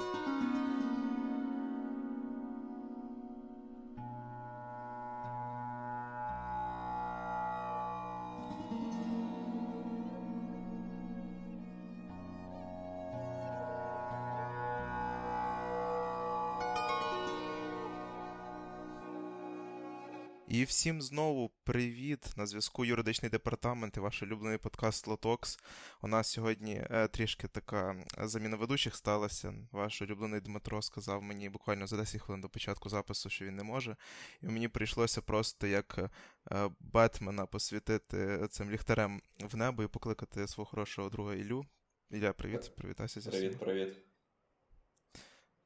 Thank you. І всім знову привіт! На зв'язку юридичний департамент і ваш улюблений подкаст Лотокс. У нас сьогодні е, трішки така заміна ведучих сталася. Ваш улюблений Дмитро сказав мені буквально за 10 хвилин до початку запису, що він не може. І мені прийшлося просто як е, Бетмена посвітити цим ліхтарем в небо і покликати свого хорошого друга Ілю. Ілля, привіт, привітайся зі. Привіт, привіт.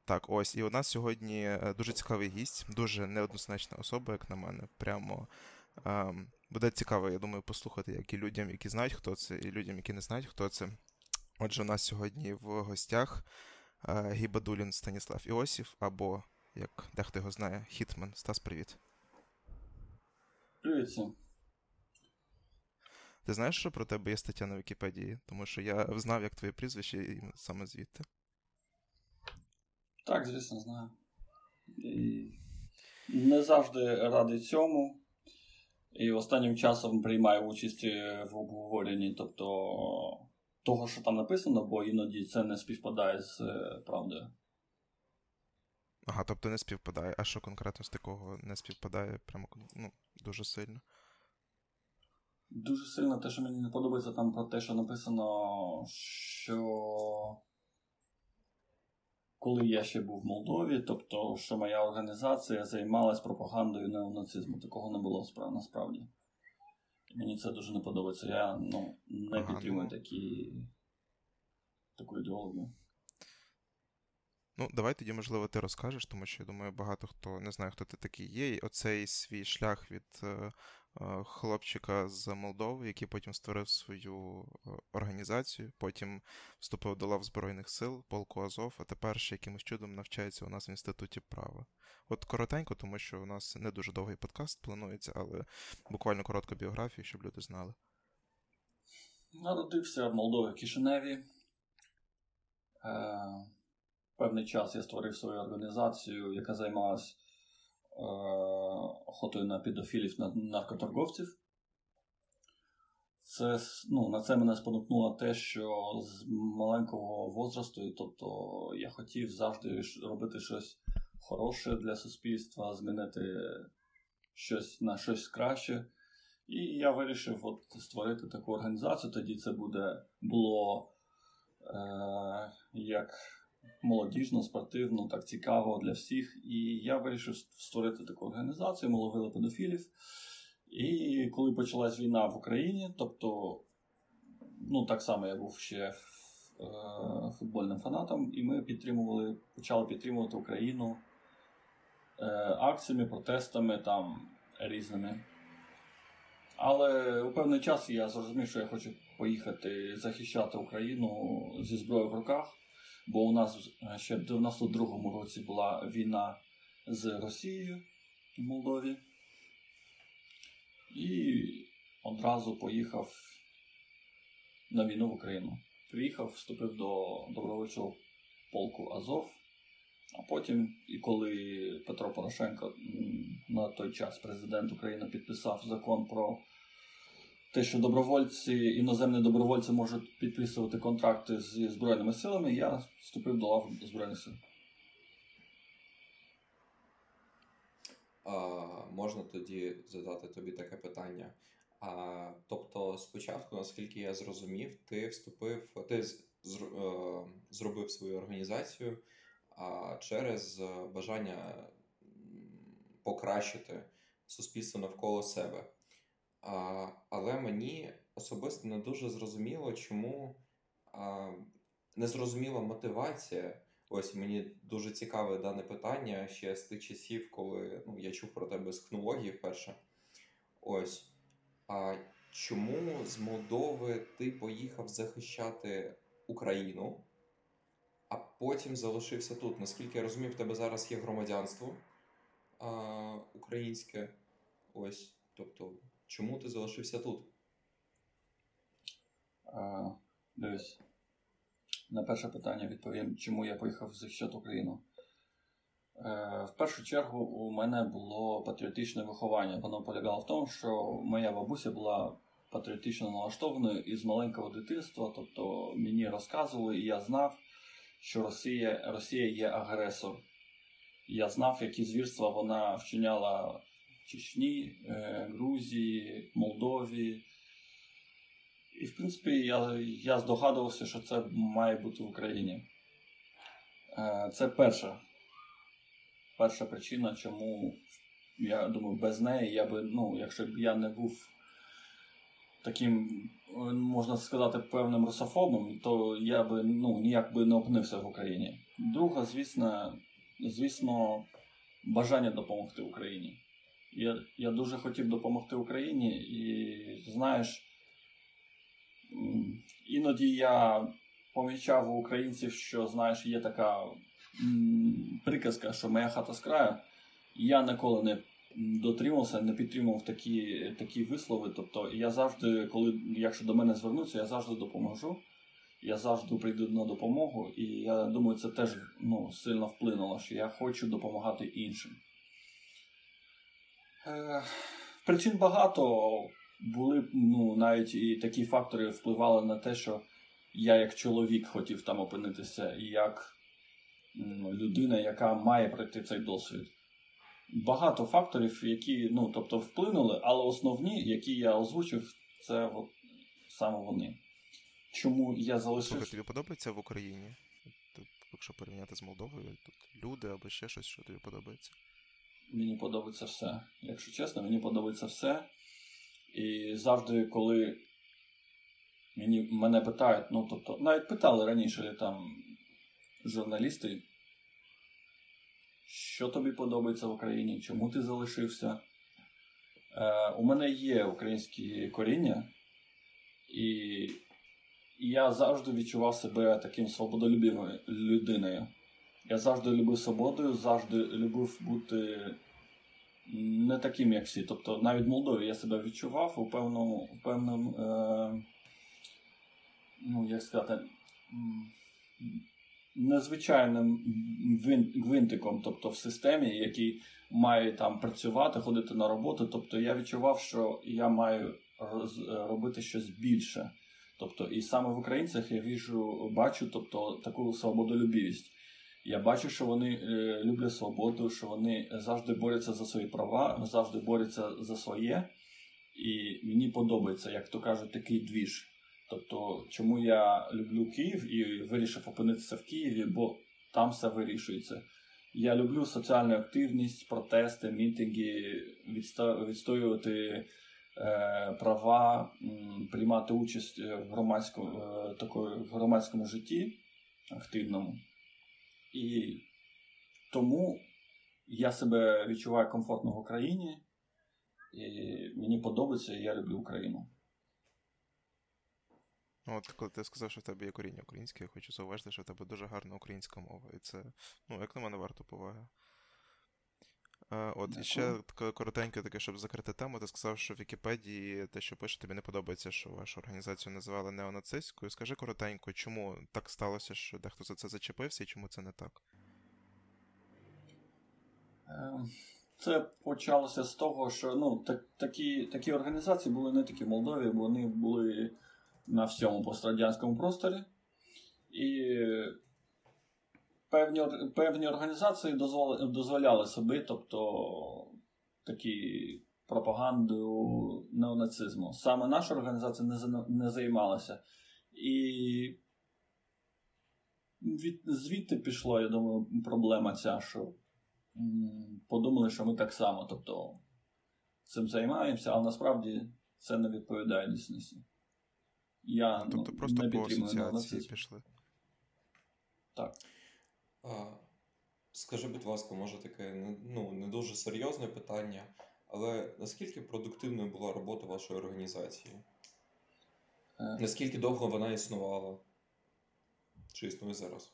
Так, ось, і у нас сьогодні е, дуже цікавий гість, дуже неоднозначна особа, як на мене. Прямо ем, буде цікаво, я думаю, послухати як і людям, які знають, хто це, і людям, які не знають, хто це. Отже, у нас сьогодні в гостях е, Гібадулін Станіслав Іосів, або, як дехто його знає, Хітмен. Стас, привіт. Привіт. всім. Ти знаєш, що про тебе є стаття на Вікіпедії? Тому що я знав, як твоє прізвище, і саме звідти. Так, звісно, знаю. І Не завжди радий цьому. І останнім часом приймаю участь в обговоренні, тобто того, що там написано, бо іноді це не співпадає з е, правдою. Ага, тобто не співпадає. А що конкретно з такого не співпадає прямо ну, дуже сильно? Дуже сильно те, що мені не подобається там про те, що написано, що коли я ще був в Молдові, тобто, що моя організація займалась пропагандою неонацизму. Такого не було насправді. Мені це дуже не подобається. Я ну, не ага, підтримую ну... такі... таку ідеологію. Ну, давай тоді, можливо, ти розкажеш, тому що я думаю, багато хто не знає, хто ти такий є. І оцей свій шлях від Е, хлопчика з Молдови, який потім створив свою е, організацію, потім вступив до лав Збройних сил, полку Азов, а тепер ще якимось чудом навчається у нас в інституті права. От коротенько, тому що у нас не дуже довгий подкаст планується, але буквально коротку біографію, щоб люди знали. Народився в Молдові Кишиневі. Е, Певний час я створив свою організацію, яка займалась Е, охотою на підофілів на наркоторговців. Це, ну, На це мене спонукнуло те, що з маленького возрасту, тобто я хотів завжди робити щось хороше для суспільства, змінити щось на щось краще. І я вирішив от створити таку організацію. Тоді це буде було е, як молодіжно, спортивно, так цікаво для всіх. І я вирішив створити таку організацію, ми ловили педофілів. І коли почалась війна в Україні, тобто, ну так само я був ще е, футбольним фанатом, і ми підтримували, почали підтримувати Україну е, акціями, протестами там різними. Але у певний час я зрозумів, що я хочу поїхати захищати Україну зі зброєю в руках. Бо у нас е, ще в 92-му році була війна з Росією в Молдові. І одразу поїхав на війну в Україну. Приїхав, вступив до добровольчого полку Азов. А потім, і коли Петро Порошенко на той час президент України підписав закон про те, що добровольці, іноземні добровольці можуть підписувати контракти зі Збройними силами, я вступив до лав Збройних сил. А, Можна тоді задати тобі таке питання. А, Тобто, спочатку, наскільки я зрозумів, ти вступив, ти е, зробив свою організацію а, через бажання покращити суспільство навколо себе. Але мені особисто не дуже зрозуміло, чому а, не зрозуміла мотивація. Ось мені дуже цікаве дане питання ще з тих часів, коли ну, я чув про тебе з кнології вперше. Ось. А чому з Молдови ти поїхав захищати Україну, а потім залишився тут? Наскільки я розумію, в тебе зараз є громадянство а, українське. Ось. Тобто. Чому ти залишився тут? А, Дивись. на перше питання відповім, чому я поїхав захищати Україну. Е, В першу чергу у мене було патріотичне виховання. Воно полягало в тому, що моя бабуся була патріотично налаштованою із маленького дитинства. Тобто мені розказували, і я знав, що Росія, Росія є агресор. Я знав, які звірства вона вчиняла Чечні, е, Грузії, Молдові. І, в принципі, я, я здогадувався, що це має бути в Україні. Е, Це перша, перша причина, чому я думаю, без неї я би, ну, якщо б я не був таким, е, можна сказати, певним русофобом, то я би ну, ніяк би не опинився в Україні. Друга, звісно, звісно, бажання допомогти Україні. Я, я дуже хотів допомогти Україні, і знаєш, іноді я помічав у українців, що знаєш, є така приказка, що моя хата з краю. Я ніколи не дотримався, не підтримував такі, такі вислови. Тобто я завжди, коли, якщо до мене звернуться, я завжди допоможу. Я завжди прийду на допомогу, і я думаю, це теж ну, сильно вплинуло, що я хочу допомагати іншим. Е, причин багато. Були ну, навіть і такі фактори впливали на те, що я як чоловік хотів там опинитися, і як м, людина, яка має пройти цей досвід. Багато факторів, які ну, тобто, вплинули, але основні, які я озвучив, це от, саме вони. Чому я Слухай, залишився? тобі подобається в Україні? Тут, якщо порівняти з Молдовою, тут люди або ще щось, що тобі подобається. Мені подобається все. Якщо чесно, мені подобається все. І завжди, коли мені, мене питають, ну тобто, навіть питали раніше там журналісти, що тобі подобається в Україні, чому ти залишився. Е, у мене є українські коріння, і я завжди відчував себе таким свободолюбивою людиною. Я завжди любив свободу, завжди любив бути не таким, як всі. Тобто навіть в Молдові я себе відчував у певному, у певному е, ну, як сказати, незвичайним гвинтиком, тобто в системі, який має там працювати, ходити на роботу. Тобто я відчував, що я маю роз- робити щось більше. Тобто, і саме в українцях я віжу, бачу тобто, таку свободолюбівість. Я бачу, що вони е, люблять свободу, що вони завжди борються за свої права, завжди борються за своє. І мені подобається, як то кажуть, такий двіж. Тобто, чому я люблю Київ і вирішив опинитися в Києві, бо там все вирішується. Я люблю соціальну активність, протести, мітинги, відстоювати е, права, приймати участь в громадському, е, такої, в громадському житті активному. І тому я себе відчуваю комфортно в Україні, і мені подобається, і я люблю Україну. Ну, От коли ти сказав, що в тебе є коріння українське, я хочу зауважити, що в тебе дуже гарна українська мова, і це, ну, як на мене, варто поваги. Е, от, і Дякую. ще коротеньке таке, щоб закрити тему, ти сказав, що в Вікіпедії те, що пише, тобі не подобається, що вашу організацію називали неонацистською. Скажи коротенько, чому так сталося, що дехто за це зачепився, і чому це не так? Е, Це почалося з того, що ну, так, такі, такі організації були не тільки в Молдові, вони були на всьому пострадянському просторі. І певні, певні організації дозволяли, дозволяли собі, тобто такі пропаганду неонацизму. Саме наша організація не, не займалася. І від, звідти пішло, я думаю, проблема ця, що подумали, що ми так само, тобто цим займаємося, але насправді це не відповідає дійсності. Я Тобто ну, просто не по асоціації пішли. Так. А, скажи, будь ласка, може таке не- ну, не дуже серйозне питання, але наскільки продуктивною була робота вашої організації? Е, Наскільки довго вона існувала? Чи існує зараз?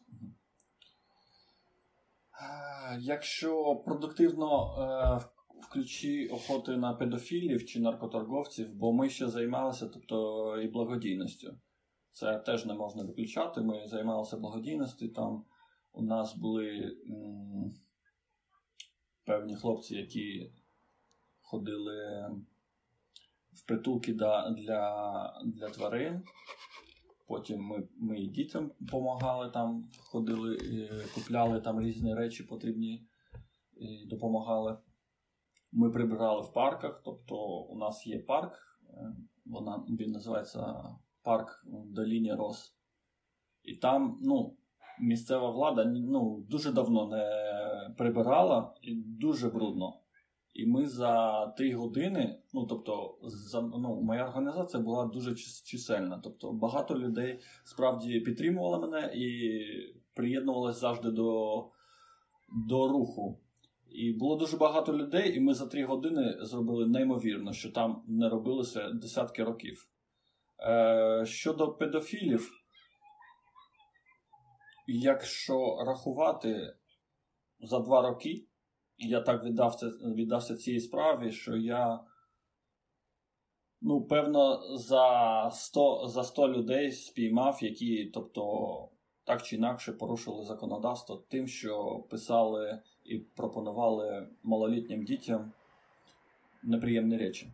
Е, Якщо продуктивно е, в ключі охоти на педофілів чи наркоторговців, бо ми ще займалися тобто, і благодійністю. Це теж не можна виключати. Ми займалися благодійністю. Там у нас були певні хлопці, які ходили в притулки да- для, для тварин. Потім ми, ми і дітям допомагали там, ходили, е, купляли там різні речі потрібні і допомагали. Ми прибирали в парках, тобто у нас є парк, е, вона, він називається парк доліні Рос. І там ну, місцева влада ну, дуже давно не прибирала і дуже брудно. І ми за три години, ну тобто, за, ну, моя організація була дуже чисельна. Тобто багато людей справді підтримували мене і приєднувалися завжди до, до руху. І було дуже багато людей, і ми за три години зробили неймовірно, що там не робилося десятки років. Е, щодо педофілів, якщо рахувати за два роки, я так віддався, віддався цій справі, що я, ну, певно, за 100, за 100 людей спіймав, які, тобто, так чи інакше порушили законодавство тим, що писали і пропонували малолітнім дітям неприємні речі.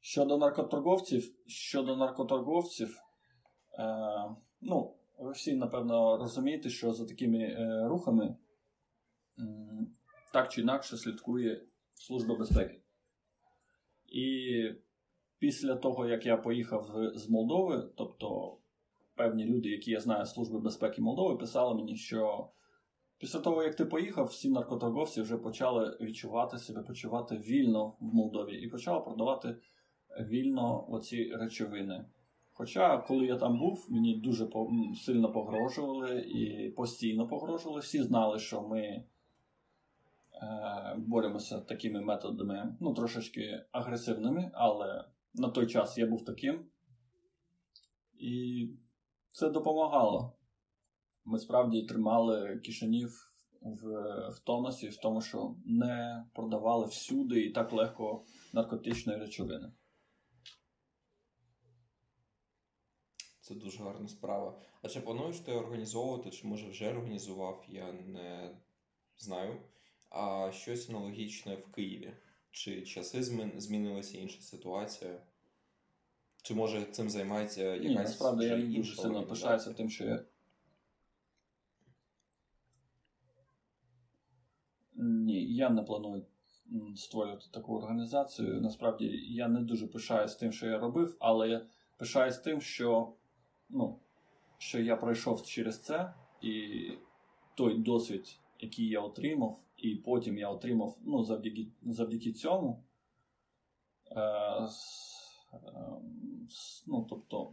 Щодо наркоторговців, щодо наркоторговців, е, ну, ви всі, напевно, розумієте, що за такими е, рухами м, так чи інакше слідкує Служба безпеки. І після того, як я поїхав з Молдови, тобто певні люди, які я знаю з Служби безпеки Молдови, писали мені, що після того, як ти поїхав, всі наркоторговці вже почали відчувати себе, почувати вільно в Молдові і почали продавати вільно оці речовини. Хоча, коли я там був, мені дуже по- сильно погрожували і постійно погрожували. Всі знали, що ми е, боремося такими методами, ну, трошечки агресивними, але на той час я був таким. І це допомагало. Ми справді тримали кишенів в, в тонусі, в тому, що не продавали всюди і так легко наркотичної речовини. Це дуже гарна справа. А чи плануєш ти організовувати, чи може вже організував, я не знаю. А щось аналогічне в Києві? Чи часи змін- змінилася інша ситуація? Чи може цим займається якась Ні, насправді я дуже сильно пишаюся тим, що я. Ні, я не планую створювати таку організацію. Насправді я не дуже пишаюсь тим, що я робив, але я пишаюсь тим, що, ну, що я пройшов через це, і той досвід, який я отримав, і потім я отримав ну, завдяки, завдяки цьому. Е, ем, ну, тобто,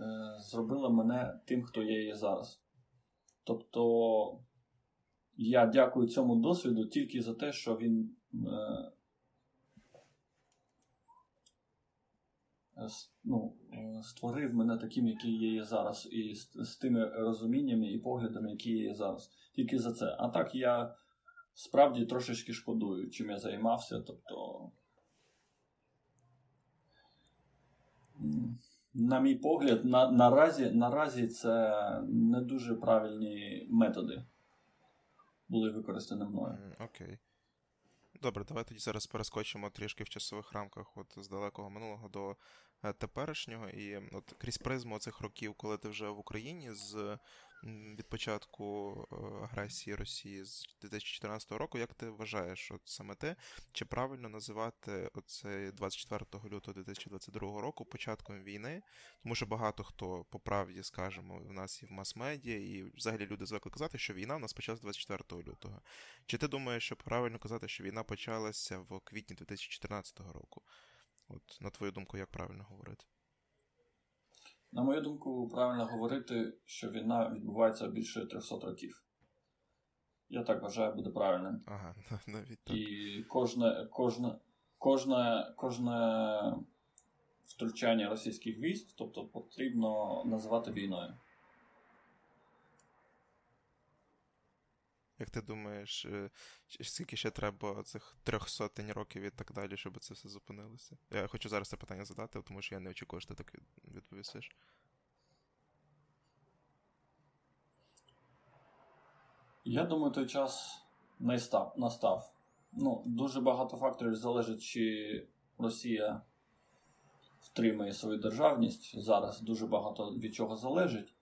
е, зробила мене тим, хто я є зараз. Тобто, я дякую цьому досвіду тільки за те, що він е, ну, е, створив мене таким, який я є зараз, і з, з тими розуміннями і поглядами, які я є зараз. Тільки за це. А так я справді трошечки шкодую, чим я займався. Тобто, на мій погляд, на, наразі, наразі це не дуже правильні методи були використані мною. Окей. Добре, давай тоді зараз перескочимо трішки в часових рамках от з далекого минулого до теперішнього. І от крізь призму цих років, коли ти вже в Україні з від початку е, агресії Росії з 2014 року, як ти вважаєш, от саме те, чи правильно називати оцей 24 лютого 2022 року початком війни? Тому що багато хто по правді, скажемо, в нас і в мас-медіа, і взагалі люди звикли казати, що війна в нас почалась 24 лютого. Чи ти думаєш, що правильно казати, що війна почалася в квітні 2014 року? От, на твою думку, як правильно говорити? На мою думку, правильно говорити, що війна відбувається більше 300 років. Я так вважаю, буде правильним. Ага, навіть так. І кожне, кожне, кожне, кожне втручання російських військ, тобто потрібно називати війною. Як ти думаєш, е, скільки ще треба цих трьох сотень років і так далі, щоб це все зупинилося? Я хочу зараз це питання задати, тому що я не очікую, що ти так відповісиш. Я думаю, той час настав. настав. Ну, дуже багато факторів залежить, чи Росія втримає свою державність. Зараз дуже багато від чого залежить.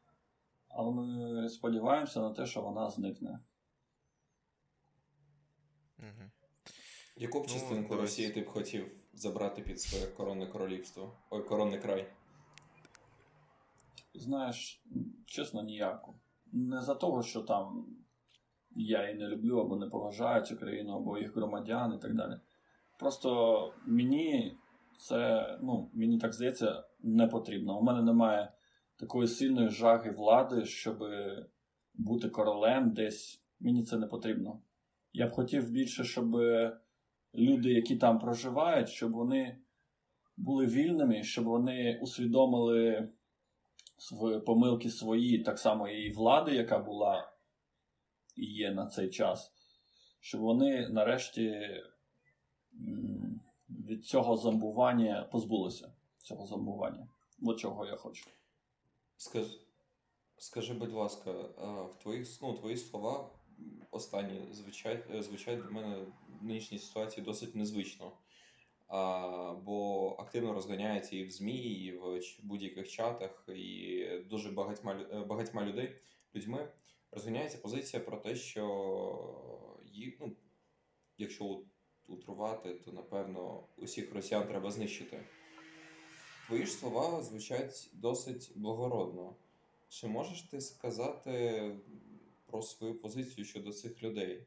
Але ми сподіваємося на те, що вона зникне. Угу. Яку б Ну, частинку дивись. Росії ти б хотів забрати під своє коронне королівство? Ой, коронний край. Знаєш, чесно, ніяку. Не за того, що там я її не люблю або не поважаю цю країну, або їх громадян і так далі. Просто мені це, ну, мені так здається, не потрібно. У мене немає такої сильної жаги влади, щоб бути королем десь. Мені це не потрібно. Я б хотів більше, щоб люди, які там проживають, щоб вони були вільними, щоб вони усвідомили помилки свої, так само і влади, яка була і є на цей час, щоб вони нарешті від цього зомбування позбулися. Цього зомбування. От чого я хочу. Скажи, скажи, будь ласка, в твоїх, ну, твої слова останні звучать, е, для мене в нинішній ситуації досить незвично. А, бо активно розганяється і в ЗМІ, і в будь-яких чатах, і дуже багатьма, е, багатьма людей, людьми розганяється позиція про те, що їх, ну, якщо ут- утрувати, то напевно усіх росіян треба знищити. Твої ж слова звучать досить благородно. Чи можеш ти сказати про свою позицію щодо цих людей?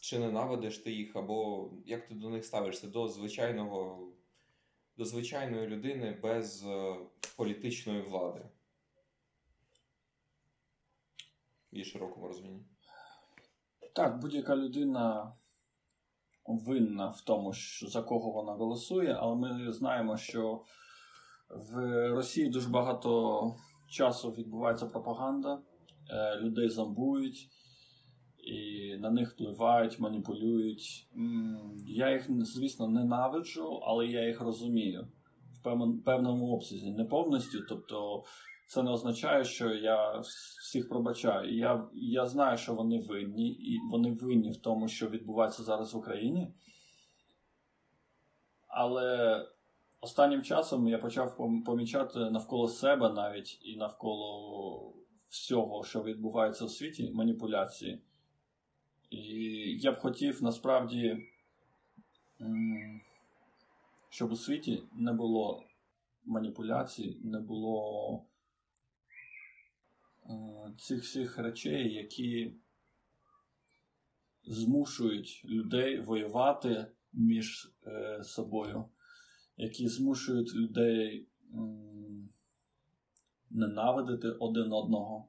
Чи ненавидиш ти їх, або як ти до них ставишся до звичайного, до звичайної людини без е, політичної влади? Її широкому розумінні. Так, будь-яка людина винна в тому, що, за кого вона голосує, але ми знаємо, що в Росії дуже багато часу відбувається пропаганда, людей зомбують, і на них впливають, маніпулюють. Я їх, звісно, ненавиджу, але я їх розумію в певному- певному обсязі, не повністю. Тобто, це не означає, що я всіх пробачаю. Я, я знаю, що вони винні, і вони винні в тому, що відбувається зараз в Україні. Але останнім часом я почав помічати навколо себе навіть і навколо всього, що відбувається у світі, маніпуляції. І я б хотів насправді, щоб у світі не було маніпуляцій, не було е, цих всіх речей, які змушують людей воювати між е, собою, які змушують людей ненавидити один одного.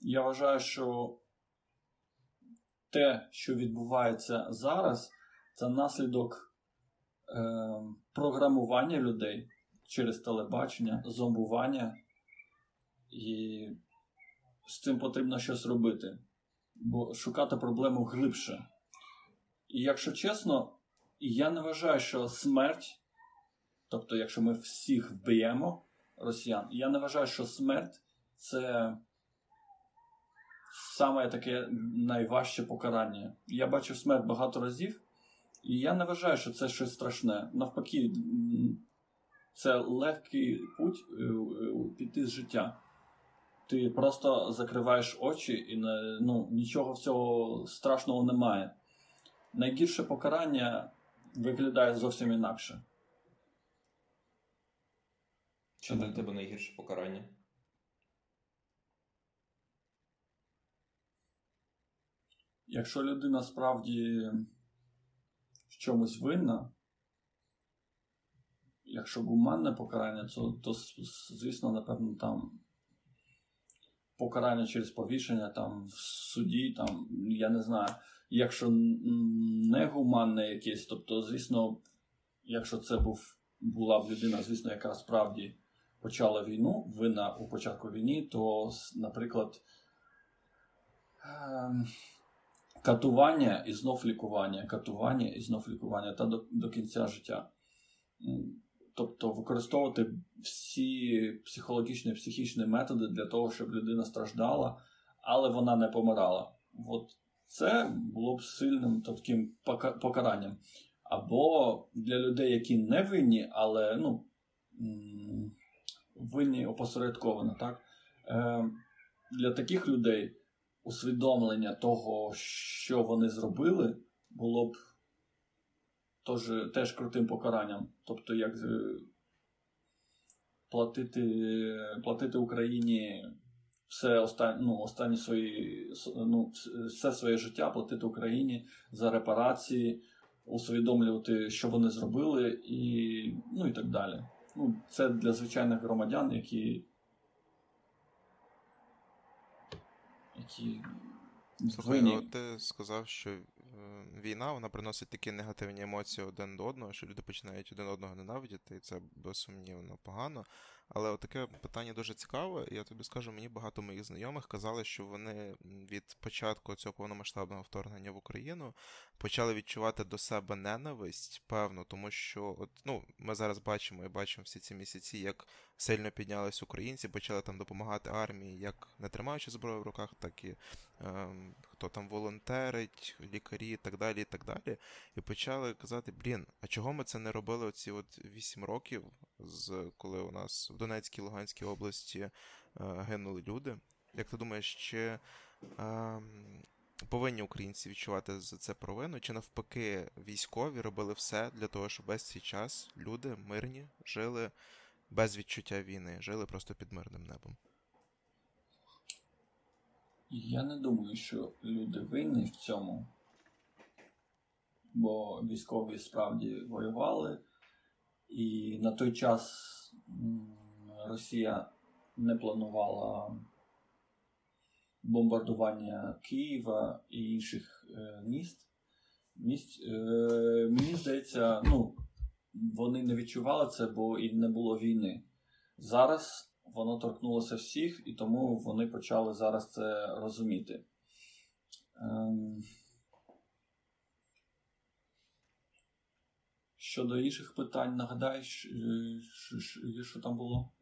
Я вважаю, що те, що відбувається зараз, це наслідок е, програмування людей через телебачення, зомбування, і з цим потрібно щось робити, бо шукати проблему глибше. І якщо чесно, я не вважаю, що смерть, тобто, якщо ми всіх вб'ємо росіян, я не вважаю, що смерть це саме таке найважче покарання. Я бачив смерть багато разів, і я не вважаю, що це щось страшне. Навпаки, це легкий путь е, е, піти з життя. Ти просто закриваєш очі і ну, нічого всього страшного немає. Найгірше покарання виглядає зовсім інакше. Що для тебе найгірше покарання? Якщо людина справді в чомусь винна, якщо гуманне покарання, то, то звісно, напевно, там покарання через повішення там в суді, там, я не знаю. Якщо не гуманне якесь, тобто, звісно, якщо це був, була б людина, звісно, яка справді почала війну, винна у початку війни, то, наприклад, ем, катування і знов лікування, катування і знов лікування та до, до кінця життя. Тобто використовувати всі психологічні психічні методи для того, щоб людина страждала, але вона не помирала. От це було б сильним таким покаранням. Або для людей, які не винні, але ну, винні опосередковано. так? Е, Для таких людей усвідомлення того, що вони зробили, було б теж, теж крутим покаранням. Тобто, як платити платити Україні все останні, ну, останні свої, ну, все своє життя, платити Україні за репарації, усвідомлювати, що вони зробили, і ну, і так далі. Ну, Це для звичайних громадян, які. які Слухай, от ти сказав, що е, війна вона приносить такі негативні емоції один до одного, що люди починають один одного ненавидіти, і це безсумнівно погано. Але таке питання дуже цікаве, я тобі скажу, мені багато моїх знайомих казали, що вони від початку цього повномасштабного вторгнення в Україну почали відчувати до себе ненависть, певно, тому що от, ну, ми зараз бачимо і бачимо всі ці місяці, як сильно піднялись українці, почали там допомагати армії, як не тримаючи зброю в руках, так і е, хто там волонтерить, лікарі і так далі. і так далі. І почали казати: блін, а чого ми це не робили оці от 8 років, з коли у нас в Донецькій Луганській області е, гинули люди? Як ти думаєш, чи. Е, Повинні українці відчувати за це провину, чи навпаки військові робили все для того, щоб весь цей час люди мирні жили без відчуття війни, жили просто під мирним небом. Я не думаю, що люди винні в цьому, бо військові справді воювали, і на той час Росія не планувала бомбардування Києва і інших е, міст. міст. Е, мені здається, ну, вони не відчували це, бо і не було війни. Зараз воно торкнулося всіх, і тому вони почали зараз це розуміти. Ем... Щодо інших питань, нагадаєш, е, що, там було?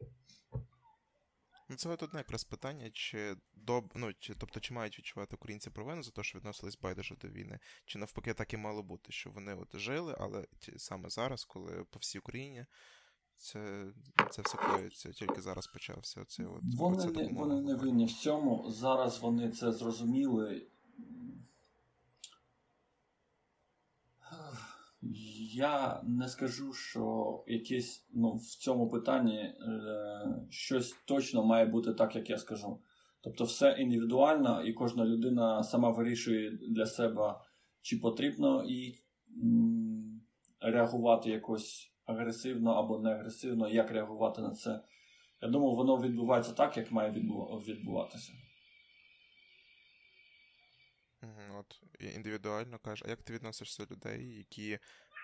Ну, це от одне якраз питання, чи доб... ну, чи, тобто, чи мають відчувати українці провину за те, що відносились байдуже до війни, чи навпаки так і мало бути, що вони от жили, але саме зараз, коли по всій Україні це це все коїться, тільки зараз почався. Оце, от, Вони не вони не винні в цьому. Зараз вони це зрозуміли. Я не скажу, що якесь ну, в цьому питанні е, щось точно має бути так, як я скажу. Тобто, все індивідуально, і кожна людина сама вирішує для себе, чи потрібно м, реагувати якось агресивно або не агресивно, як реагувати на це. Я думаю, воно відбувається так, як має відбуватися. От індивідуально кажеш, а як ти відносишся до людей, які,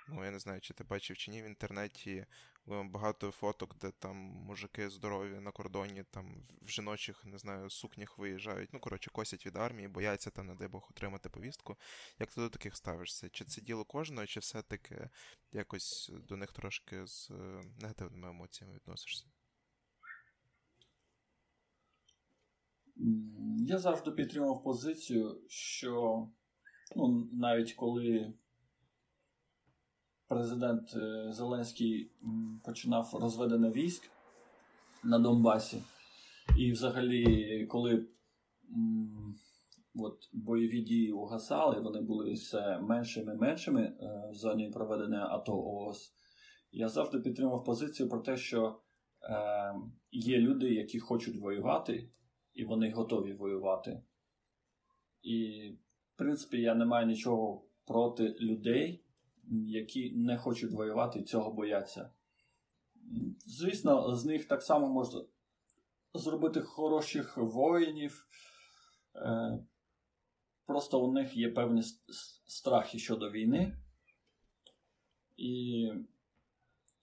ну я не знаю, чи ти бачив чи ні в інтернеті багато фоток, де там мужики здорові на кордоні, там в жіночих, не знаю, сукнях виїжджають, ну коротше, косять від армії, бояться там, не дай Бог, отримати повістку. Як ти до таких ставишся? Чи це діло кожного, чи все-таки якось до них трошки з е, негативними емоціями відносишся? Я завжди підтримував позицію, що ну, навіть коли президент е, Зеленський починав розведення військ на Донбасі, і взагалі, коли от, бойові дії угасали, вони були все меншими і меншими е, в зоні проведення АТО ООС, я завжди підтримував позицію про те, що е, є люди, які хочуть воювати і вони готові воювати. І, в принципі, я не маю нічого проти людей, які не хочуть воювати і цього бояться. Звісно, з них так само можна зробити хороших воїнів. Е, просто у них є певні страхи щодо війни. І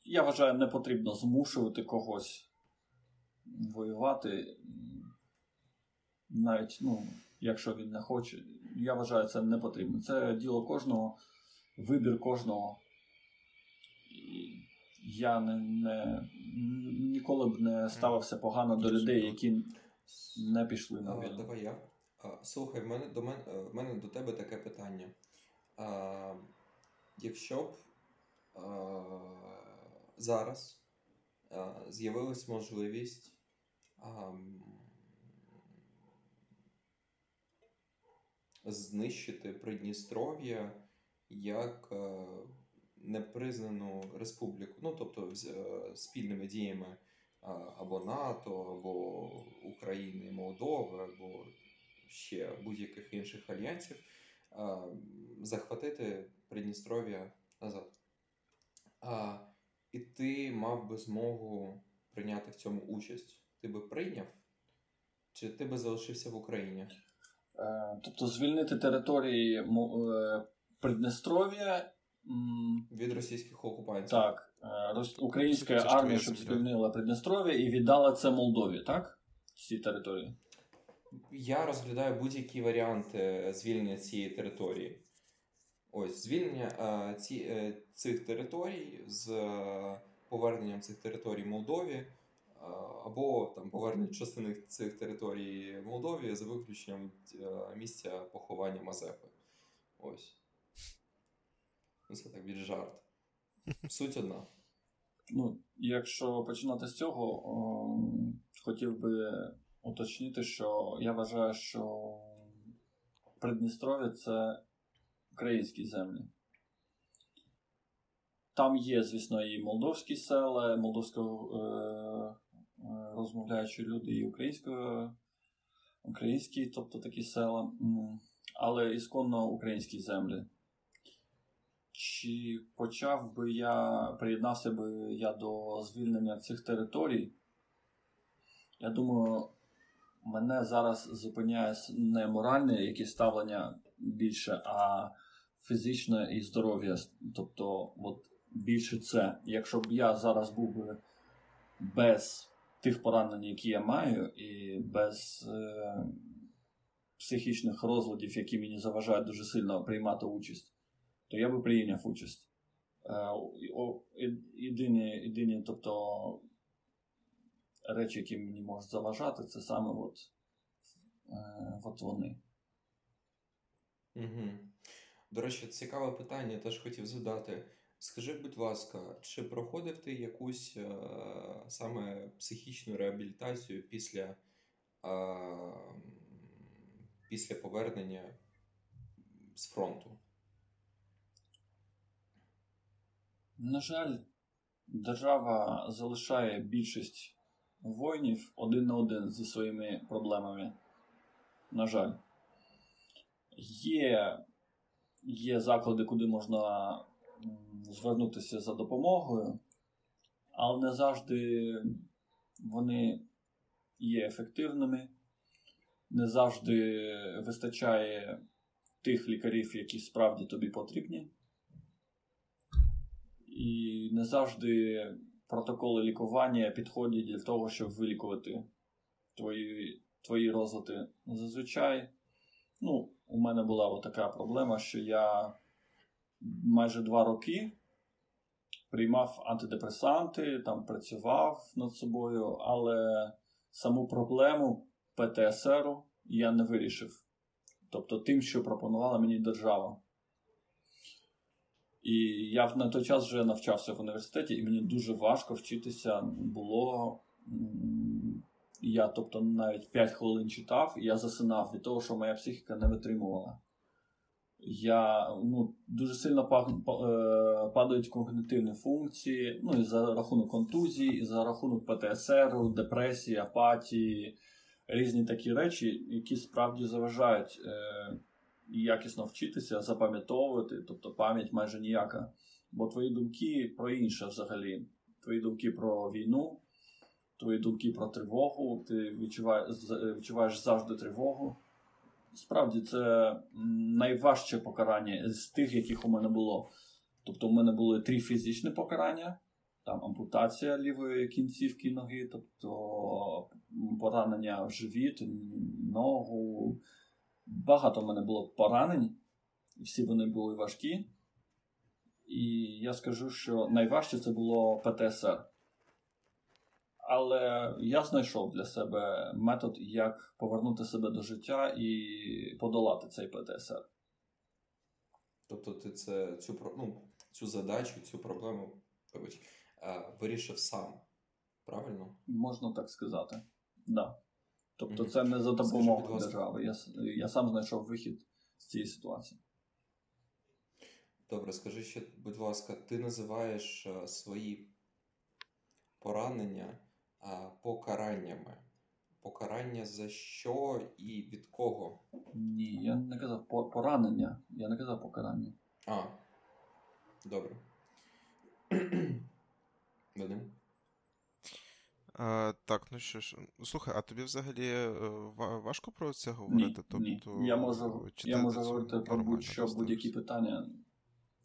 я вважаю, не потрібно змушувати когось воювати навіть ну, якщо він не хоче. Я вважаю, це не потрібно. Це діло кожного, вибір кожного. Я не, не, ніколи б не ставився погано до людей, які не пішли на війну. давай я. Слухай, в мене до мене, в мене до тебе таке питання. А, якщо б а, зараз а, з'явилась можливість а, знищити Придністров'я як е, непризнану республіку, ну тобто з- е, спільними діями або НАТО, або України, Молдови, або ще будь-яких інших альянсів, захватити Придністров'я назад. І ти мав би змогу прийняти в цьому участь. Ти би прийняв? Чи ти би залишився в Україні? Е, Тобто звільнити території Е, Придністров'я. м, Від російських окупантів? Так, е, рос- українська Це армія, щоб звільнила Придністров'я і віддала це Молдові, так? Ці території. Я розглядаю будь-які варіанти звільнення цієї території. Ось звільнення е, ці, е, цих територій з е, поверненням цих територій Молдові, е, або там повернення частини цих територій Молдові за виключенням е, місця поховання Мазепи. Ось. Ну, Це так від жарт. Суть одна. Ну, якщо починати з цього, о, хотів би уточнити, що я вважаю, що Придністров'я це українські землі. Там є, звісно, і молдовські села, молдовсько е, е, розмовляючі люди, і українсько, українські, тобто такі села, але ісконно українські землі. Чи почав би я, приєднався би я до звільнення цих територій? Я думаю, мене зараз зупиняє не моральне якесь ставлення більше, а фізичне і здоров'я. Тобто, от більше це. Якщо б я зараз був би без тих поранень, які я маю, і без е, психічних розладів, які мені заважають дуже сильно приймати участь, то я би прийняв участь. Е, Єдині, єдині, тобто речі, які мені можуть заважати, це саме от, е, от вони. Угу. До речі, цікаве питання, теж хотів задати. Скажи, будь ласка, чи проходив ти якусь е, саме психічну реабілітацію після, е, після повернення з фронту? На жаль, держава залишає більшість воїнів один на один зі своїми проблемами. На жаль, є, є заклади, куди можна звернутися за допомогою, але не завжди вони є ефективними, не завжди вистачає тих лікарів, які справді тобі потрібні. І не завжди протоколи лікування підходять для того, щоб вилікувати твої, твої розлади. Зазвичай, ну, у мене була така проблема, що я майже два роки приймав антидепресанти, там працював над собою, але саму проблему ПТСР я не вирішив. Тобто тим, що пропонувала мені держава. І я на той час вже навчався в університеті, і мені дуже важко вчитися було. Я, тобто, навіть 5 хвилин читав, і я засинав від того, що моя психіка не витримувала. Я ну, дуже сильно е, падають когнитивні функції, ну і за рахунок контузії, і за рахунок ПТСР, депресії, апатії, різні такі речі, які справді заважають е, якісно вчитися, запам'ятовувати, тобто пам'ять майже ніяка. Бо твої думки про інше взагалі. Твої думки про війну, твої думки про тривогу, ти відчуваєш, відчуваєш завжди тривогу. Справді, це найважче покарання з тих, яких у мене було. Тобто, у мене були три фізичні покарання, там ампутація лівої кінцівки ноги, тобто поранення в живіт, ногу, багато в мене було поранень, всі вони були важкі. І я скажу, що найважче це було ПТСР. Але я знайшов для себе метод, як повернути себе до життя і подолати цей ПТСР. Тобто ти це, цю, ну, цю задачу, цю проблему вибач, е, вирішив сам. Правильно? Можна так сказати. Да. Тобто, це не за допомогою держави. Я, я сам знайшов вихід з цієї ситуації. Добре, скажи ще, будь ласка, ти називаєш е, свої поранення е, покараннями. Покарання за що і від кого? Ні, я не казав поранення, я не казав покарання. А, добре. Вадим? А, так, ну що ж, слухай, а тобі взагалі е, важко про це говорити? Ні, ні. Тобто, Я можу, я можу говорити про будь-що, будь-які питання.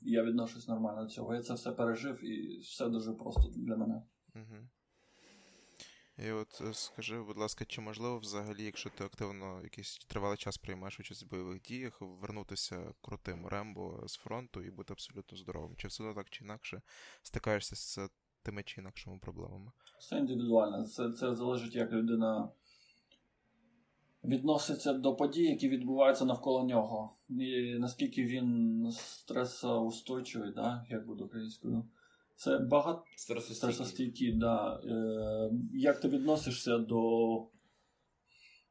Я відношусь нормально до цього. Я це все пережив і все дуже просто для мене. Угу. І от е, скажи, будь ласка, чи можливо взагалі, якщо ти активно якийсь тривалий час приймаєш участь в бойових діях, вернутися крутим Рембо з фронту і бути абсолютно здоровим? Чи все одно так чи інакше стикаєшся з тими чи інакшими проблемами? Все індивідуально. Це, це залежить, як людина відноситься до подій, які відбуваються навколо нього. І наскільки він стресоустойчивий, да, як буде українською. Це багато стресостійкі, да. Е, як ти відносишся до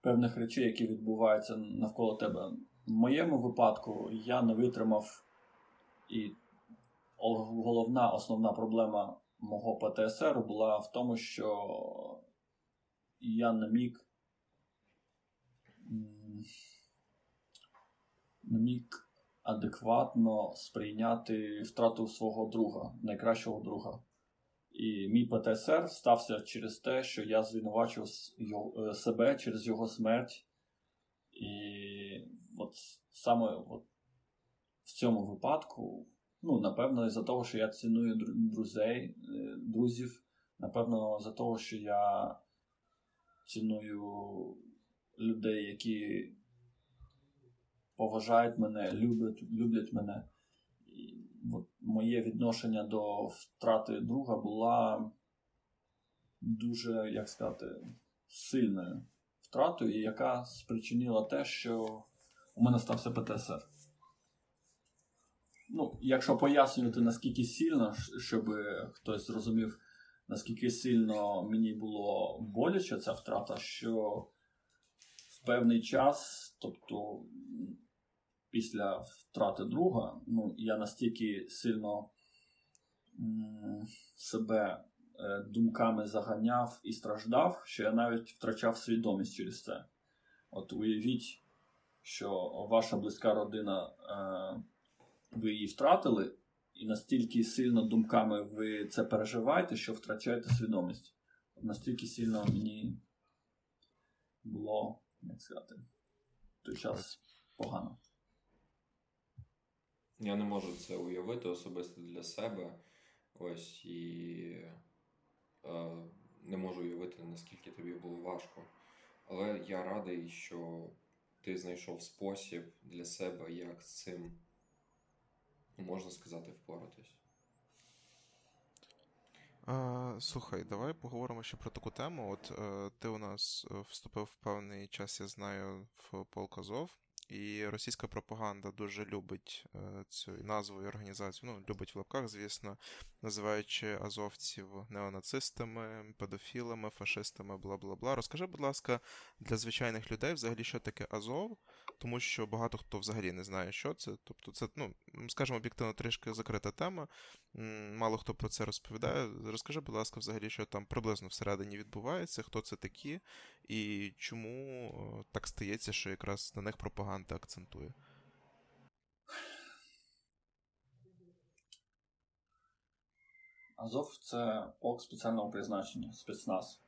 певних речей, які відбуваються навколо тебе? В моєму випадку я не витримав, і головна основна проблема мого ПТСР була в тому, що я не міг не міг адекватно сприйняти втрату свого друга, найкращого друга. І мій ПТСР стався через те, що я звинувачив е, себе через його смерть. І от саме от в цьому випадку, ну, напевно, із-за того, що я ціную друзей, е, друзів, напевно, за того, що я ціную людей, які поважають мене, люблять, люблять мене. І от моє відношення до втрати друга була дуже, як сказати, сильною втратою, яка спричинила те, що у мене стався ПТСР. Ну, якщо пояснювати, наскільки сильно, щоб хтось зрозумів, наскільки сильно мені було боляче ця втрата, що в певний час, тобто після втрати друга, ну, я настільки сильно м, себе е, думками заганяв і страждав, що я навіть втрачав свідомість через це. От уявіть, що ваша близька родина, е, ви її втратили, і настільки сильно думками ви це переживаєте, що втрачаєте свідомість. Настільки сильно мені було, як сказати, в той час погано. Я не можу це уявити особисто для себе. Ось і е, не можу уявити, наскільки тобі було важко. Але я радий, що ти знайшов спосіб для себе, як з цим, можна сказати, впоратись. А, слухай, давай поговоримо ще про таку тему. От е, ти у нас е, вступив в певний час, я знаю, в полк Азов, і російська пропаганда дуже любить е, цю назву і організацію. Ну, любить в лапках, звісно, називаючи азовців неонацистами, педофілами, фашистами, бла бла бла. Розкажи, будь ласка, для звичайних людей взагалі, що таке Азов, тому що багато хто взагалі не знає, що це. Тобто, це, ну, скажімо, об'єктивно трішки закрита тема. Мало хто про це розповідає. Розкажи, будь ласка, взагалі, що там приблизно всередині відбувається, хто це такі, і чому е, так стається, що якраз на них пропаганда акцентує. Азов це полк спеціального призначення, спецназ.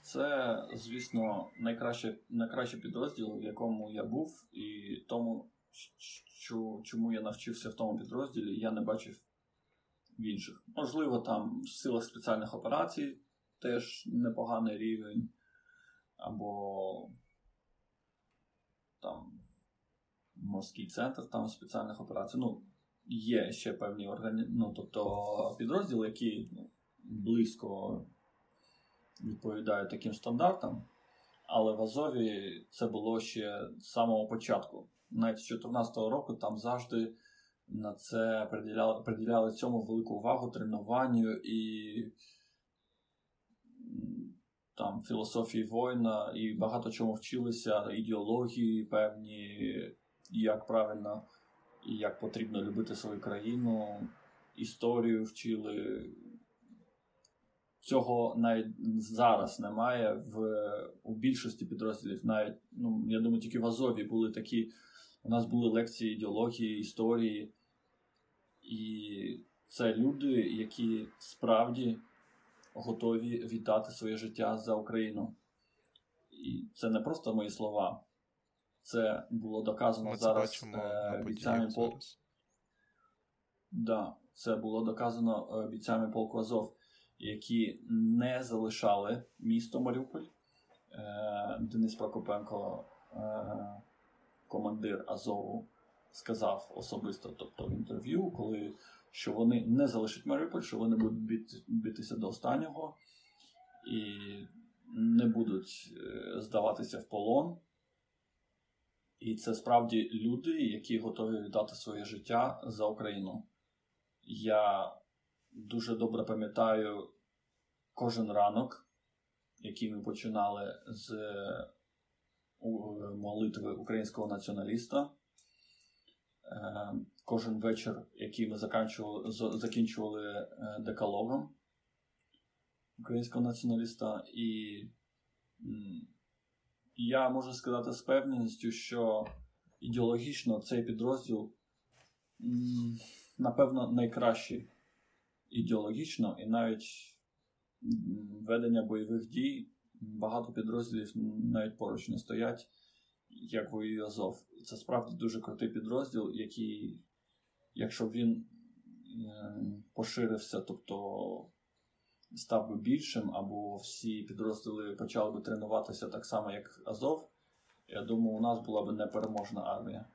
Це, звісно, найкраще, найкращий підрозділ, в якому я був, і тому, чому я навчився в тому підрозділі, я не бачив в інших. Можливо, там в силах спеціальних операцій теж непоганий рівень, або морський центр там спеціальних операцій. Ну, є ще певні органі... ну, тобто підрозділи, які ну, близько відповідають таким стандартам. Але в Азові це було ще з самого початку. Навіть з 2014 року там завжди на це приділяли, приділяли цьому велику увагу тренуванню і там філософії воїна, і багато чому вчилися, ідеології певні, як правильно і як потрібно любити свою країну, історію вчили. Цього навіть зараз немає в у більшості підрозділів. Навіть ну я думаю, тільки в Азові були такі. У нас були лекції ідеології, історії, і це люди, які справді готові віддати своє життя за Україну. І це не просто мої слова. Це було доказано Ми це зараз е, бійцями подіях пол... Да, це було доказано е, бійцями полку Азов, які не залишали місто Маріуполь. Е, Денис Прокопенко, е, командир Азову, сказав особисто, тобто в інтерв'ю, коли що вони не залишать Маріуполь, що вони будуть бити, битися до останнього і не будуть е, здаватися в полон. І це справді люди, які готові віддати своє життя за Україну. Я дуже добре пам'ятаю кожен ранок, який ми починали з молитви українського націоналіста. Кожен вечір, який ми закінчували, закінчували е, декалогом українського націоналіста. І я можу сказати з певністю, що ідеологічно цей підрозділ, напевно, найкращий ідеологічно, і навіть ведення бойових дій багато підрозділів навіть поруч не стоять, як воює Азов. Це справді дуже крутий підрозділ, який, якщо б він е, поширився, тобто став би більшим, або всі підрозділи почали би тренуватися так само, як Азов, я думаю, у нас була б непереможна армія.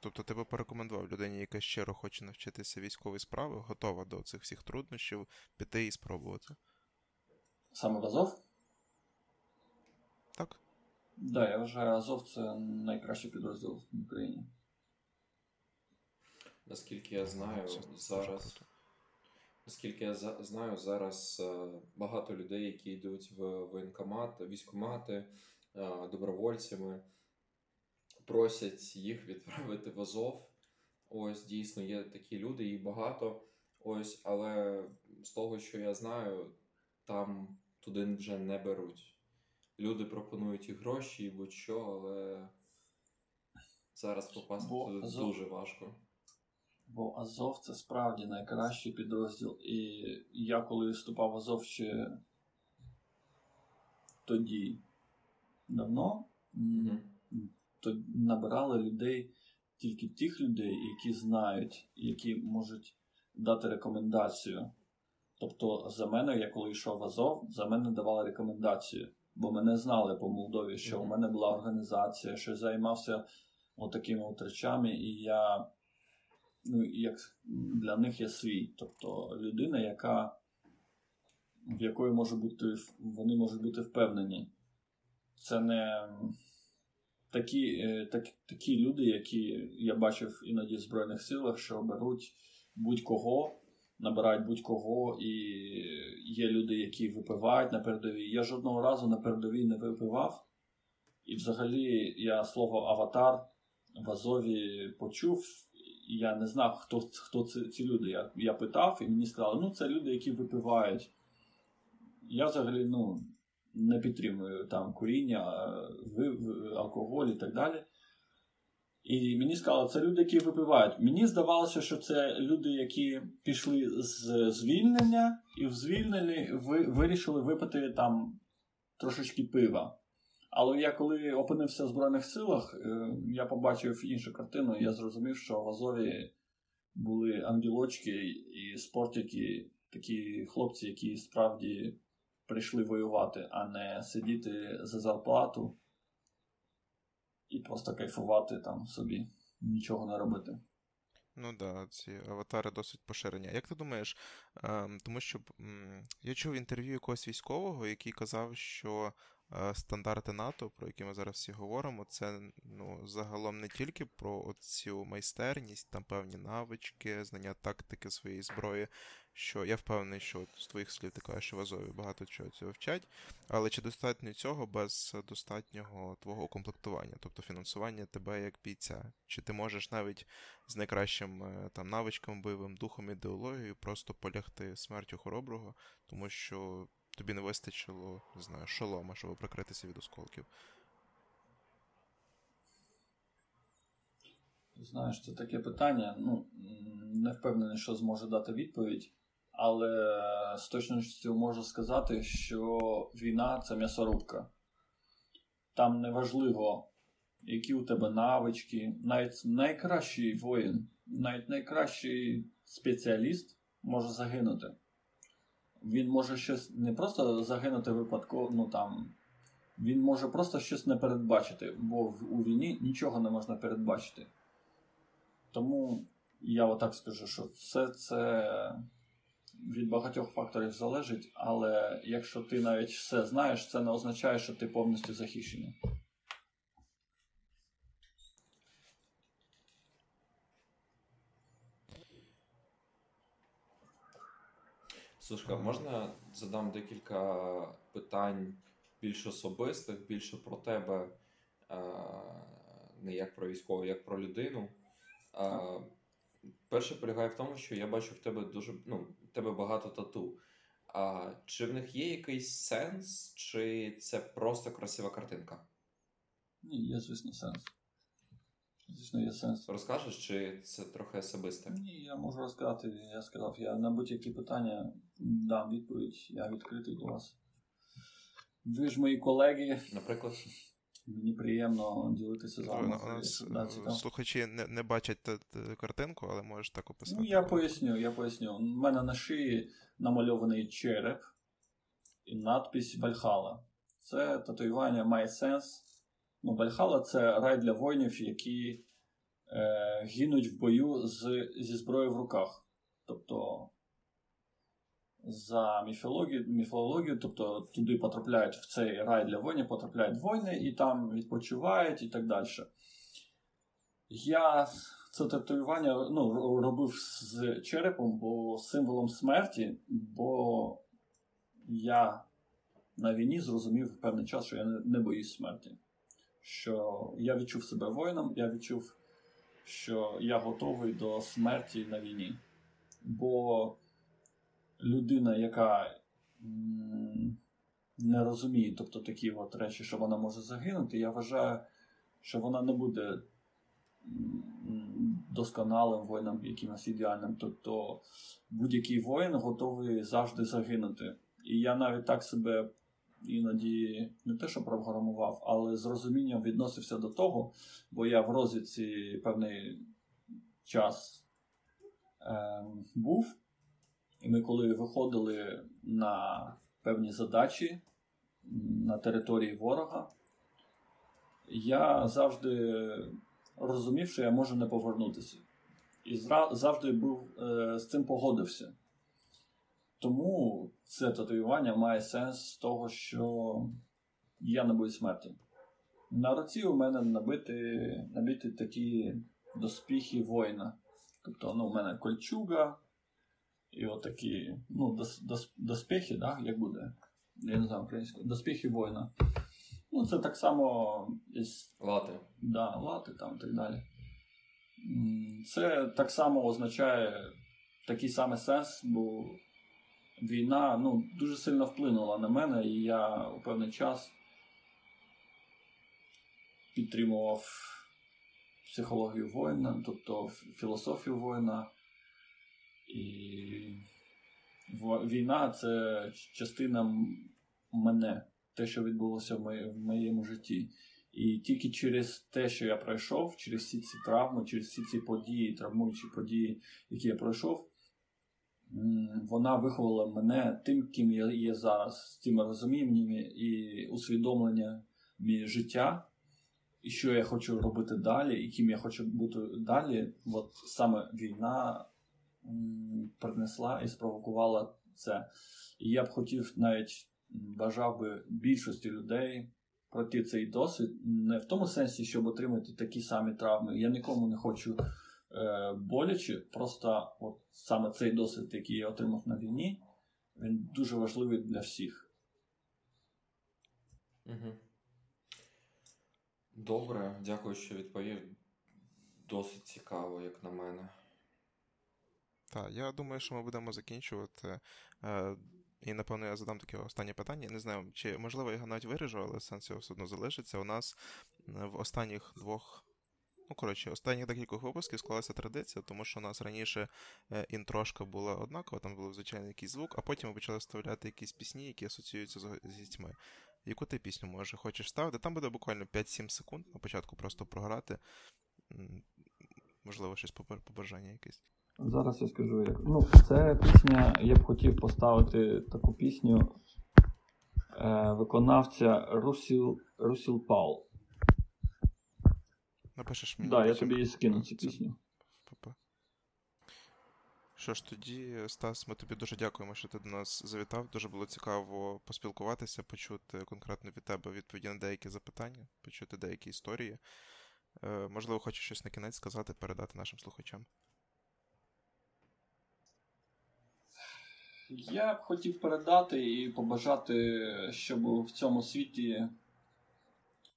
Тобто ти би порекомендував людині, яка щиро хоче навчитися військової справи, готова до цих всіх труднощів, піти і спробувати. Саме в Азов? Так? Так, да, я вважаю, Азов це найкращий підрозділ в Україні. Наскільки я знаю, Це зараз. Наскільки я за- знаю, зараз е, багато людей, які йдуть в воєнкомат, військкомати, е, добровольцями, просять їх відправити в Азов. Ось дійсно є такі люди, їх багато. Ось, але з того, що я знаю, там туди вже не беруть. Люди пропонують і гроші, і будь-що, але зараз попасти Бо туди Азов- дуже важко. Бо Азов це справді найкращий підрозділ. І я коли вступав в Азов ще тоді давно, м, то набирали людей, тільки тих людей, які знають, які можуть дати рекомендацію. Тобто за мене, я коли йшов в Азов, за мене давали рекомендацію, бо мене знали по Молдові, що у мене була організація, що я займався отакими от речами, і я ну, як для них я свій. Тобто людина, яка в якої може бути вони можуть бути впевнені. Це не такі, е, так, такі люди, які я бачив іноді в Збройних силах, що беруть будь-кого, набирають будь-кого, і є люди, які випивають на передовій. Я жодного разу на передовій не випивав. І взагалі я слово аватар в Азові почув. Я не знав, хто, хто це, ці люди. Я, я питав, і мені сказали, ну це люди, які випивають. Я взагалі ну, не підтримую там куріння, алкоголь і так далі. І мені сказали, це люди, які випивають. Мені здавалося, що це люди, які пішли з звільнення, і в звільненні ви, вирішили випити там трошечки пива. Але я коли опинився в Збройних силах, е, я побачив іншу картину, і я зрозумів, що в Азові були ангелочки і спортики, такі хлопці, які справді прийшли воювати, а не сидіти за зарплату і просто кайфувати там собі, нічого не робити. Ну да, ці аватари досить поширені. Як ти думаєш, ем, тому що я чув інтерв'ю якогось військового, який казав, що стандарти НАТО, про які ми зараз всі говоримо, це ну, загалом не тільки про цю майстерність, там певні навички, знання тактики своєї зброї. Що я впевнений, що от з твоїх слів ти кажеш, що в Азові багато чого цього вчать, але чи достатньо цього без достатнього твого укомплектування, тобто фінансування тебе як бійця? Чи ти можеш навіть з найкращим е, там навичком, бойовим духом, ідеологією просто полягти смертю хороброго, тому що тобі не вистачило, не знаю, шолома, щоб прикритися від осколків. Знаєш, це таке питання. Ну, не впевнений, що зможу дати відповідь, але з точністю можу сказати, що війна це м'ясорубка. Там не важливо, які у тебе навички, навіть найкращий воїн, навіть найкращий спеціаліст може загинути. Він може щось не просто загинути випадково, ну там. Він може просто щось не передбачити, бо у війні нічого не можна передбачити. Тому я отак скажу, що все це від багатьох факторів залежить, але якщо ти навіть все знаєш, це не означає, що ти повністю захищений. Слушка, можна задам декілька питань більш особистих, більше про тебе, не як про військового, як про людину. Перше полягає в тому, що я бачу в тебе дуже ну, в тебе багато тату. А чи в них є якийсь сенс, чи це просто красива картинка? Ні, є, звісно, сенс. Звісно, є сенс. Розкажеш, чи це трохи особисте? Ні, я можу розказати. Я сказав, я на будь-які питання дам відповідь, я відкритий до вас. Ви ж мої колеги, Наприклад, мені приємно ділитися з вами. нас Да, е, слухачі не, не бачать та- та картинку, але можеш так описати. Ну, я поясню, я поясню. У мене на шиї намальований череп і надпись Вальхала. Це татуювання має сенс. Ну, Вальхала це рай для воїнів, які е, гинуть в бою з, зі зброєю в руках. Тобто, за міфологію, міфологію, тобто туди потрапляють в цей рай для воїнів, потрапляють воїни і там відпочивають і так далі. Я це татуювання ну, робив з черепом, бо символом смерті, бо я на війні зрозумів певний час, що я не боюсь смерті. Що я відчув себе воїном, я відчув, що я готовий до смерті на війні. Бо людина, яка не розуміє, тобто такі от речі, що вона може загинути, я вважаю, що вона не буде досконалим воїном, якимось ідеальним. Тобто будь-який воїн готовий завжди загинути. І я навіть так себе іноді не те, що програмував, але з розумінням відносився до того, бо я в розвідці певний час е, був. І ми, коли виходили на певні задачі на території ворога, я завжди розумів, що я можу не повернутися. І завжди був е, з цим погодився. Тому це татуювання має сенс з того, що я не боюсь смерті. На руці у мене набиті, набиті такі доспіхи воїна. Тобто, ну, у мене кольчуга і отакі, ну, дос, дос, доспіхи, да? як буде? Я не знаю українською. Доспіхи воїна. Ну, це так само із лати. да, лати там і так далі. Це так само означає такий самий сенс, бо війна ну, дуже сильно вплинула на мене, і я у певний час підтримував психологію воїна, тобто філософію воїна. І війна це частина мене, те, що відбулося в моєму житті. І тільки через те, що я пройшов, через всі ці травми, через всі ці події, травмуючі події, які я пройшов, вона виховала мене тим, ким я є зараз, з тими розуміннями і усвідомленнями життя. і що я хочу робити далі, і ким я хочу бути далі, от саме війна принесла і спровокувала це. І я б хотів навіть бажав би більшості людей пройти цей досвід не в тому сенсі, щоб отримати такі самі травми. Я нікому не хочу боляче, просто от саме цей досвід, який я отримав на війні, він дуже важливий для всіх. Угу. Добре, дякую, що відповів. Досить цікаво, як на мене. Так, я думаю, що ми будемо закінчувати. Е, і, напевно, я задам таке останнє питання. Не знаю, чи можливо я його навіть виріжу, але сенс його все одно залишиться. У нас е, в останніх двох. Ну, коротше, останніх декількох випусків склалася традиція, тому що у нас раніше е, інтрошка була однакова, там був звичайний якийсь звук, а потім ми почали вставляти якісь пісні, які асоціюються з, дітьми. Яку ти пісню може хочеш ставити? Там буде буквально 5-7 секунд на початку просто програти. Можливо, щось побажання якесь. Зараз я скажу, як. Ну, це пісня, я б хотів поставити таку пісню е, виконавця Русіл, Русіл Паул. Напишеш Так, мені. да, я тобі і скину цю пісню. Що ж, тоді, Стас, ми тобі дуже дякуємо, що ти до нас завітав. Дуже було цікаво поспілкуватися, почути конкретно від тебе відповіді на деякі запитання, почути деякі історії. Е, можливо, хочеш щось на кінець сказати, передати нашим слухачам. Я б хотів передати і побажати, щоб в цьому світі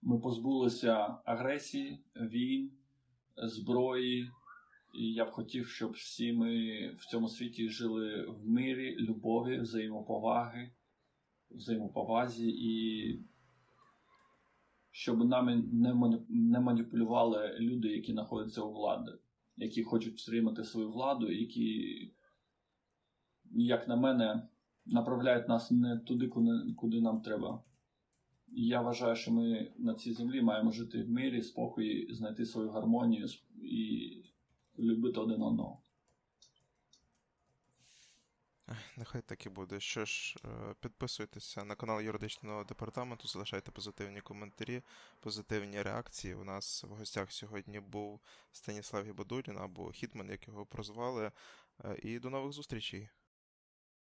ми позбулися агресії, війн, зброї. І я б хотів, щоб всі ми в цьому світі жили в мирі, любові, взаємоповаги, взаємоповазі і щоб нами не, мані- маніпулювали люди, які знаходяться у владі, які хочуть втримати свою владу, які як на мене, направляють нас не туди, куди нам треба. І я вважаю, що ми на цій землі маємо жити в мирі, спокої, знайти свою гармонію і любити один одного. Нехай так і буде. Що ж, е, підписуйтеся на канал юридичного департаменту, залишайте позитивні коментарі, позитивні реакції. У нас в гостях сьогодні був Станіслав Гібадулін або Хітман, як його прозвали. Е, І до нових зустрічей.